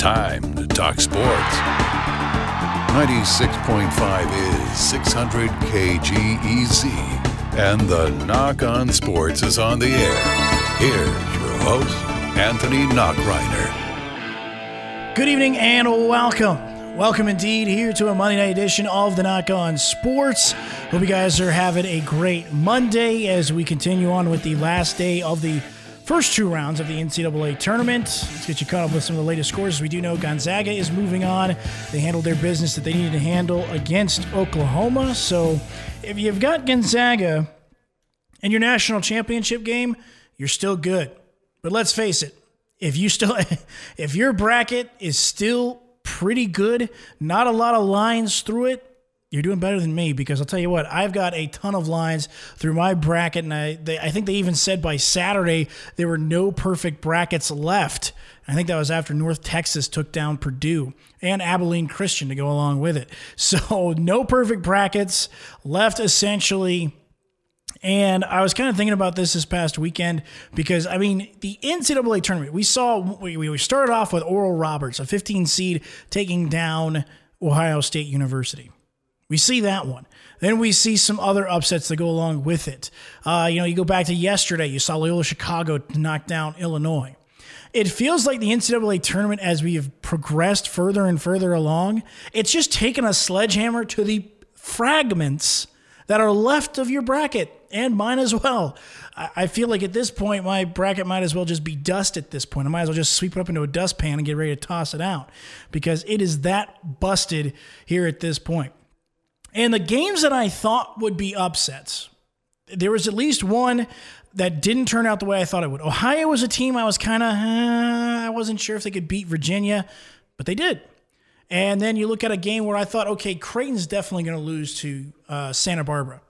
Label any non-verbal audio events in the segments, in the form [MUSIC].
Time to talk sports. 96.5 is 600 KGEZ, and the Nach On Sports is on the air. Here's your host, Anthony Nachreiner. Good evening and welcome. Welcome indeed here to a Monday night edition of the Nach On Sports. Hope you guys are having a great Monday as we continue on with the last day of the first two rounds of the NCAA tournament. Let's get you caught up with some of the latest scores. We do know Gonzaga is moving on. They handled their business that they needed to handle against Oklahoma. So if you've got Gonzaga in your national championship game, you're still good. But let's face it, if you still [LAUGHS] if your bracket is still pretty good, not a lot of lines through it, you're doing better than me because I'll tell you what, I've got a ton of lines through my bracket, and I, they, I think they even said by Saturday there were no perfect brackets left. I think that was after North Texas took down Purdue and Abilene Christian to go along with it. [LAUGHS] So, no perfect brackets left essentially. And I was kind of thinking about this this past weekend because, I mean, the NCAA tournament, we saw, we, we started off with Oral Roberts, a 15 seed, taking down Ohio State University. We see that one. Then we see some other upsets that go along with it. Uh, you know, you go back to yesterday, you saw Loyola Chicago knock down Illinois. It feels like the NCAA tournament, as we have progressed further and further along, it's just taken a sledgehammer to the fragments that are left of your bracket and mine as well. I feel like at this point, my bracket might as well just be dust at this point. I might as well just sweep it up into a dustpan and get ready to toss it out because it is that busted here at this point. And the games that I thought would be upsets, there was at least one that didn't turn out the way I thought it would. Ohio was a team I was kind of, uh, I wasn't sure if they could beat Virginia, but they did. And then you look at a game where I thought, okay, Creighton's definitely going to lose to uh, Santa Barbara.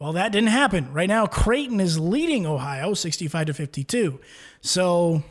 Well, that didn't happen. Right now, Creighton is leading Ohio 65 to 52. So,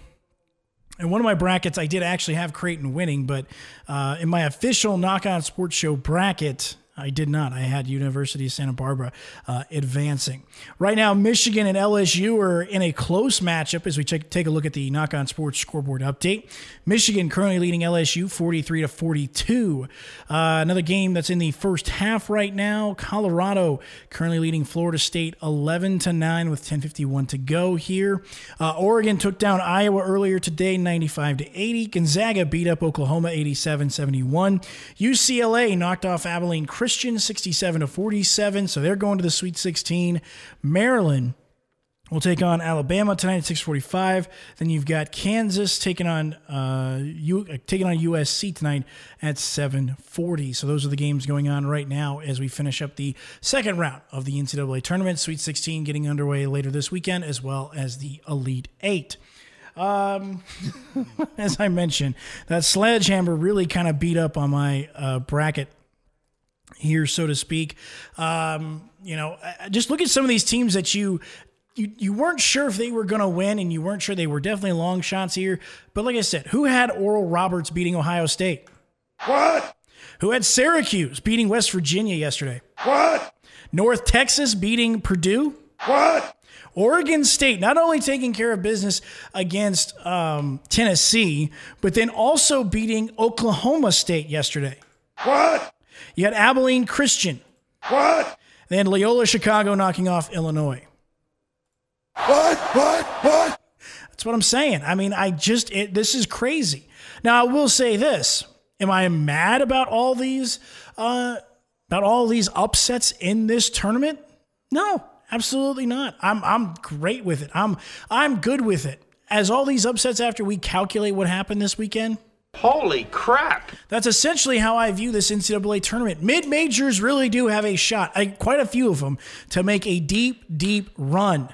in one of my brackets, I did actually have Creighton winning, but uh, in my official Nach On Sports Show bracket, I did not. I had University of Santa Barbara uh, advancing. Right now, Michigan and LSU are in a close matchup as we check, take a look at the Nach On Sports scoreboard update. Michigan currently leading LSU 43 to 42. Uh, another game that's in the first half right now. Colorado currently leading Florida State 11 to 9 with 10:51 to go here. Uh, Oregon took down Iowa earlier today 95 to 80. Gonzaga beat up Oklahoma 87-71. UCLA knocked off Abilene Christian 67 to 47, so they're going to the Sweet 16. Maryland will take on Alabama tonight at 6:45. Then you've got Kansas taking on uh, U, uh, taking on USC tonight at 7:40. So those are the games going on right now as we finish up the second round of the NCAA tournament. Sweet 16 getting underway later this weekend, as well as the Elite Eight. Um, [LAUGHS] as I mentioned, that sledgehammer really kind of beat up on my uh, bracket here, so to speak. Um, you know, just look at some of these teams that you you, you weren't sure if they were going to win, and you weren't sure they were definitely long shots here. But like I said, who had Oral Roberts beating Ohio State? What? Who had Syracuse beating West Virginia yesterday? What? North Texas beating Purdue? What? Oregon State not only taking care of business against um, Tennessee, but then also beating Oklahoma State yesterday. What? You had Abilene Christian. What? Then Loyola Chicago knocking off Illinois. What? What? What? That's what I'm saying. I mean, I just, it, this is crazy. Now, I will say this. Am I mad about all these, uh, about all these upsets in this tournament? No, absolutely not. I'm, I'm great with it. I'm, I'm good with it. As all these upsets after we calculate what happened this weekend, Holy crap. That's essentially how I view this NCAA tournament. Mid majors really do have a shot, I, quite a few of them, to make a deep, deep run.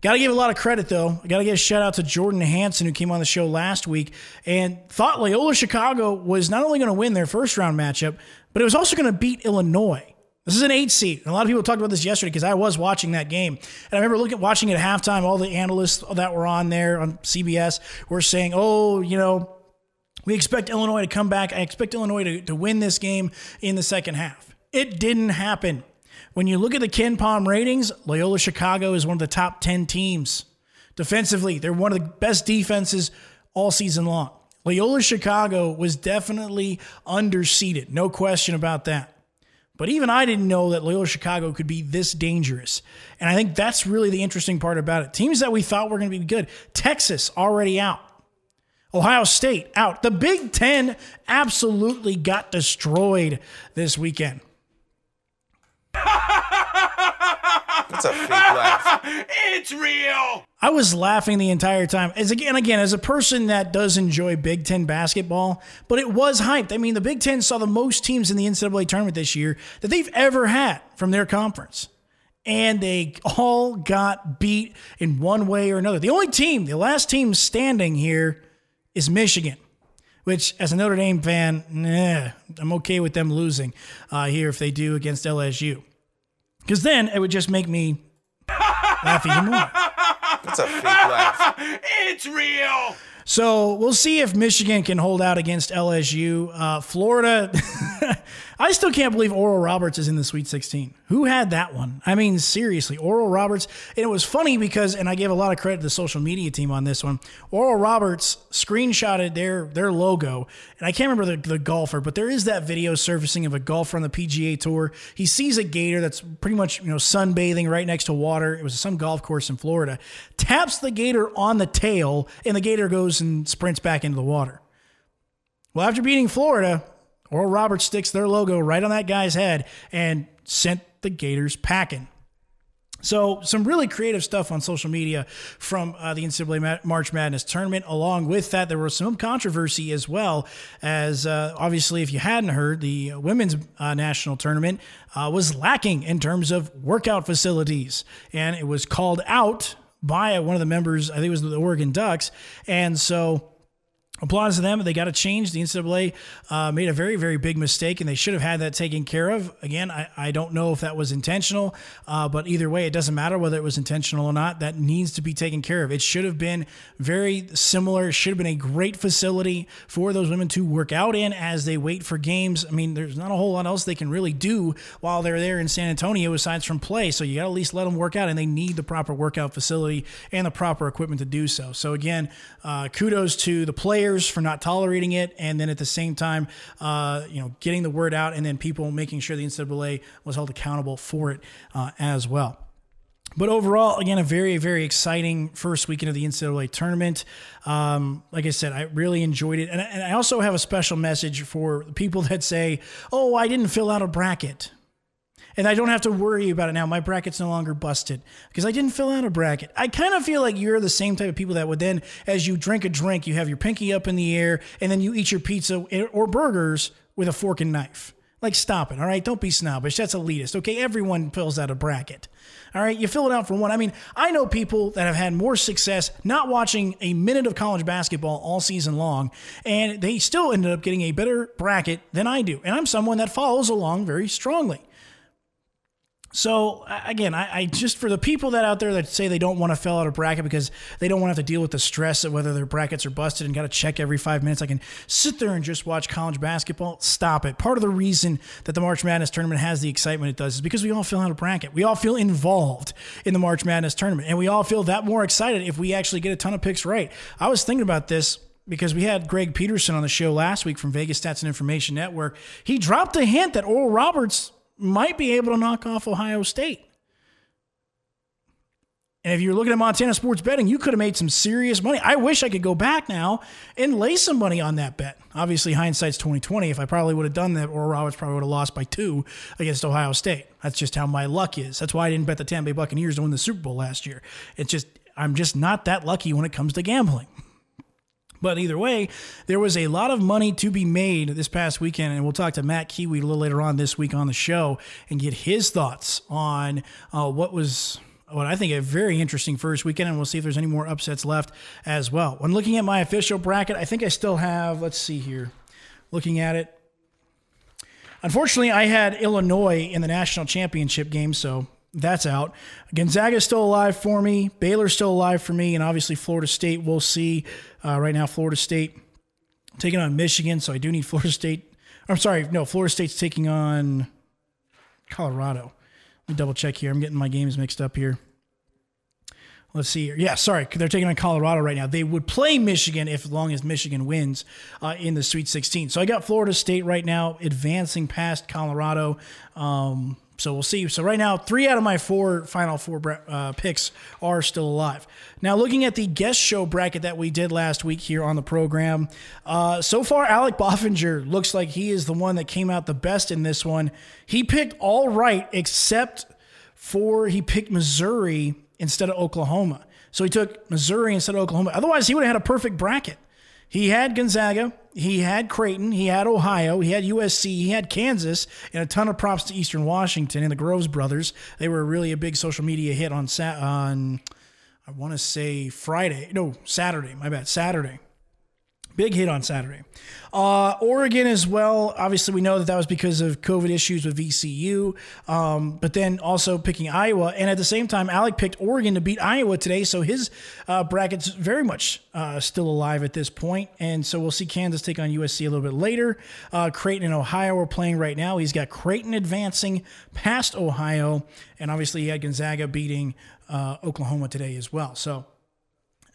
Got to give a lot of credit, though. Got to give a shout out to Jordan Hanson, who came on the show last week and thought Loyola Chicago was not only going to win their first round matchup, but it was also going to beat Illinois. This is an eight seed. And a lot of people talked about this yesterday because I was watching that game. And I remember looking watching it at halftime. All the analysts that were on there on CBS were saying, oh, you know, we expect Illinois to come back. I expect Illinois to, to win this game in the second half. It didn't happen. When you look at the KenPom ratings, Loyola Chicago is one of the top 10 teams. Defensively, they're one of the best defenses all season long. Loyola Chicago was definitely underseeded, no question about that. But even I didn't know that Loyola Chicago could be this dangerous. And I think that's really the interesting part about it. Teams that we thought were going to be good, Texas already out. Ohio State out. The Big Ten absolutely got destroyed this weekend. [LAUGHS] That's a fake laugh. [LAUGHS] It's real. I was laughing the entire time. As again, again, as a person that does enjoy Big Ten basketball, but it was hyped. I mean, the Big Ten saw the most teams in the NCAA tournament this year that they've ever had from their conference. And they all got beat in one way or another. The only team, the last team standing here is Michigan, which, as a Notre Dame fan, nah, I'm okay with them losing uh, here if they do against LSU. Because then it would just make me laugh even more. That's a fake laugh. [LAUGHS] It's real. So we'll see if Michigan can hold out against LSU. Uh, Florida, [LAUGHS] I still can't believe Oral Roberts is in the Sweet 16. Who had that one? I mean, seriously, Oral Roberts. And it was funny because, and I gave a lot of credit to the social media team on this one. Oral Roberts screenshotted their their logo, and I can't remember the, the golfer, but there is that video surfacing of a golfer on the PGA Tour. He sees a gator that's pretty much you know sunbathing right next to water. It was some golf course in Florida. Taps the gator on the tail, and the gator goes and sprints back into the water. Well, after beating Florida, Oral Roberts sticks their logo right on that guy's head and sent the Gators packing. So, some really creative stuff on social media from uh, the NCAA March Madness tournament. Along with that, there was some controversy as well, as uh, obviously, if you hadn't heard, the women's uh, national tournament uh, was lacking in terms of workout facilities. And it was called out by one of the members, I think it was the Oregon Ducks. And so, Applause to them. They got to change. The NCAA uh, made a very, very big mistake, and they should have had that taken care of. Again, I, I don't know if that was intentional, uh, but either way, it doesn't matter whether it was intentional or not. That needs to be taken care of. It should have been very similar. It should have been a great facility for those women to work out in as they wait for games. I mean, there's not a whole lot else they can really do while they're there in San Antonio aside from play. So you got to at least let them work out, and they need the proper workout facility and the proper equipment to do so. So again, uh, kudos to the players for not tolerating it, and then at the same time, uh, you know, getting the word out, and then people making sure the NCAA was held accountable for it uh, as well. But overall, again, a very, very exciting first weekend of the NCAA tournament. Um, like I said, I really enjoyed it. And, and I also have a special message for people that say, oh, I didn't fill out a bracket and I don't have to worry about it now. My bracket's no longer busted because I didn't fill out a bracket. I kind of feel like you're the same type of people that would then, as you drink a drink, you have your pinky up in the air and then you eat your pizza or burgers with a fork and knife. Like, stop it, all right? Don't be snobbish. That's elitist, okay? Everyone fills out a bracket, all right? You fill it out for one. I mean, I know people that have had more success not watching a minute of college basketball all season long, and they still ended up getting a better bracket than I do. And I'm someone that follows along very strongly. So again, I, I, just for the people that out there that say they don't want to fill out a bracket because they don't want to have to deal with the stress of whether their brackets are busted and got to check every five minutes. I can sit there and just watch college basketball. Stop it. Part of the reason that the March Madness tournament has the excitement it does is because we all fill out a bracket. We all feel involved in the March Madness tournament, and we all feel that more excited if we actually get a ton of picks right. I was thinking about this because we had Greg Peterson on the show last week from Vegas Stats and Information Network. He dropped a hint that Oral Roberts might be able to knock off Ohio State. And if you're looking at Montana sports betting, you could have made some serious money. I wish I could go back now and lay some money on that bet. Obviously, hindsight's 2020. If I probably would have done that, Oral Roberts probably would have lost by two against Ohio State. That's just how my luck is. That's why I didn't bet the Tampa Bay Buccaneers to win the Super Bowl last year. It's just I'm just not that lucky when it comes to gambling. But either way, there was a lot of money to be made this past weekend, and we'll talk to Matt Kiwi a little later on this week on the show and get his thoughts on uh, what was what I think a very interesting first weekend, and we'll see if there's any more upsets left as well. When looking at my official bracket, I think I still have. Let's see here, looking at it. Unfortunately, I had Illinois in the national championship game, so that's out. Gonzaga's still alive for me. Baylor's still alive for me, and obviously Florida State. We'll see. Uh, right now, Florida State taking on Michigan, so I do need Florida State. I'm sorry, no, Florida State's taking on Colorado. Let me double check here. I'm getting my games mixed up here. Let's see here. Yeah, sorry, they're taking on Colorado right now. They would play Michigan if as long as Michigan wins uh, in the Sweet 16. So I got Florida State right now advancing past Colorado. Um, so we'll see. So right now, three out of my four final four uh, picks are still alive. Now, looking at the guest show bracket that we did last week here on the program, uh, so far Alec Boffinger looks like he is the one that came out the best in this one. He picked all right except for he picked Missouri instead of Oklahoma. So he took Missouri instead of Oklahoma. Otherwise, he would have had a perfect bracket. He had Gonzaga, he had Creighton, he had Ohio, he had USC, he had Kansas, and a ton of props to Eastern Washington and the Groves brothers. They were really a big social media hit on on I want to say Friday, no Saturday. My bad, Saturday. Big hit on Saturday. Uh, Oregon as well. Obviously, we know that that was because of COVID issues with VCU, um, but then also picking Iowa. And at the same time, Alec picked Oregon to beat Iowa today. So his uh, bracket's very much uh, still alive at this point. And so we'll see Kansas take on USC a little bit later. Uh, Creighton and Ohio are playing right now. He's got Creighton advancing past Ohio. And obviously, he had Gonzaga beating uh, Oklahoma today as well. So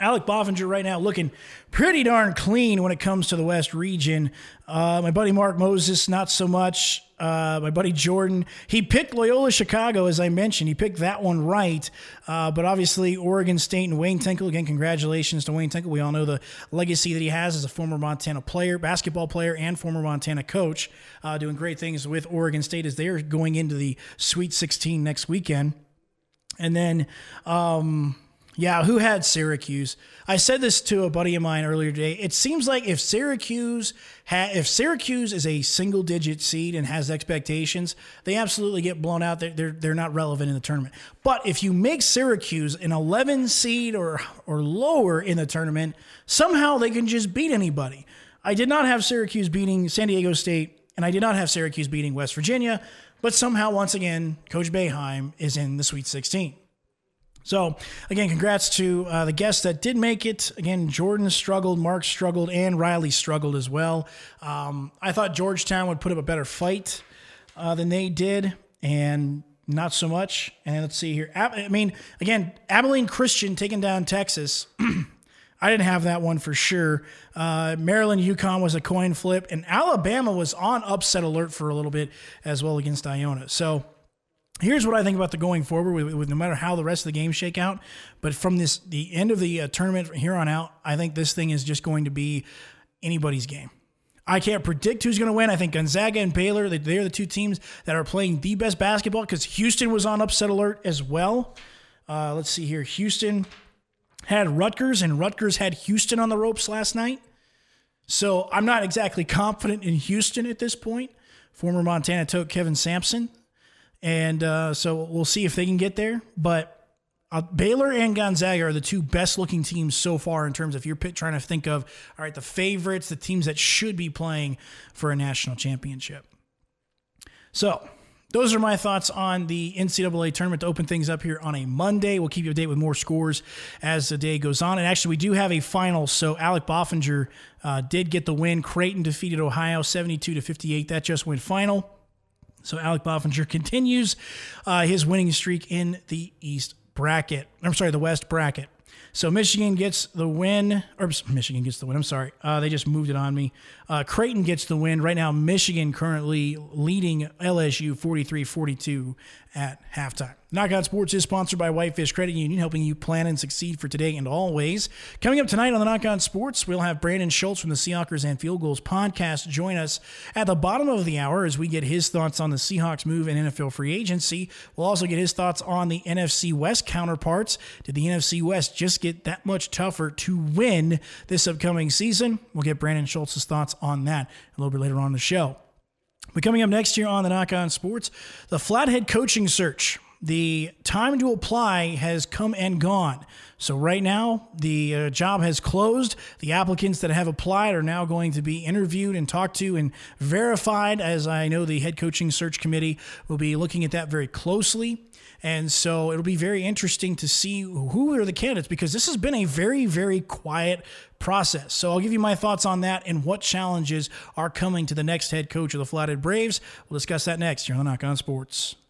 Alec Boffinger right now looking pretty darn clean when it comes to the West region. Uh, my buddy Mark Moses, not so much. Uh, my buddy Jordan, he picked Loyola Chicago, as I mentioned. He picked that one right. Uh, but obviously, Oregon State and Wayne Tinkle. Again, congratulations to Wayne Tinkle. We all know the legacy that he has as a former Montana player, basketball player, and former Montana coach, uh, doing great things with Oregon State as they're going into the Sweet 16 next weekend. And then, um, yeah, who had Syracuse? I said this to a buddy of mine earlier today. It seems like if Syracuse ha- if Syracuse is a single digit seed and has expectations, they absolutely get blown out. They're, they're, they're not relevant in the tournament. But if you make Syracuse an 11 seed or or lower in the tournament, somehow they can just beat anybody. I did not have Syracuse beating San Diego State, and I did not have Syracuse beating West Virginia. But somehow, once again, Coach Boeheim is in the Sweet 16. So, again, congrats to uh, the guests that did make it. Again, Jordan struggled, Mark struggled, and Riley struggled as well. Um, I thought Georgetown would put up a better fight uh, than they did, and not so much. And let's see here. I mean, again, Abilene Christian taking down Texas. [CLEARS THROAT] I didn't have that one for sure. Uh, Maryland UConn was a coin flip, and Alabama was on upset alert for a little bit as well against Iona. So, Here's what I think about the going forward, with, with, no matter how the rest of the games shake out. But from this, the end of the uh, tournament here on out, I think this thing is just going to be anybody's game. I can't predict who's going to win. I think Gonzaga and Baylor, they're the two teams that are playing the best basketball because Houston was on upset alert as well. Uh, let's see here. Houston had Rutgers, and Rutgers had Houston on the ropes last night. So I'm not exactly confident in Houston at this point. Former Montana tote Kelvin Sampson and uh, so we'll see if they can get there. But uh, Baylor and Gonzaga are the two best looking teams so far in terms of you're trying to think of, all right, the favorites, the teams that should be playing for a national championship. So those are my thoughts on the NCAA tournament to open things up here on a Monday. We'll keep you updated with more scores as the day goes on. And actually, we do have a final. So Alec Boffinger uh, did get the win. Creighton defeated Ohio 72 to 58. That just went final. So Alec Boffinger continues uh, his winning streak in the East bracket. I'm sorry, the West bracket. So Michigan gets the win, or Michigan gets the win. I'm sorry, uh, they just moved it on me. Uh, Creighton gets the win. Right now, Michigan currently leading LSU 43-42 at halftime. Nach On Sports is sponsored by Whitefish Credit Union, helping you plan and succeed for today and always. Coming up tonight on the Nach On Sports, we'll have Brandon Schultz from the Seahawkers and Field Goals podcast join us at the bottom of the hour as we get his thoughts on the Seahawks move and NFL free agency. We'll also get his thoughts on the NFC West counterparts. Did the NFC West just get that much tougher to win this upcoming season? We'll get Brandon Schultz's thoughts on that a little bit later on the show. But coming up next year on the Nach On Sports, the Flathead coaching search the time to apply has come and gone. So, right now, the uh, job has closed. The applicants that have applied are now going to be interviewed and talked to and verified, as I know the head coaching search committee will be looking at that very closely. And so it'll be very interesting to see who are the candidates because this has been a very, very quiet process. So I'll give you my thoughts on that and what challenges are coming to the next head coach of the Flathead Braves. We'll discuss that next here on the Nach On Sports.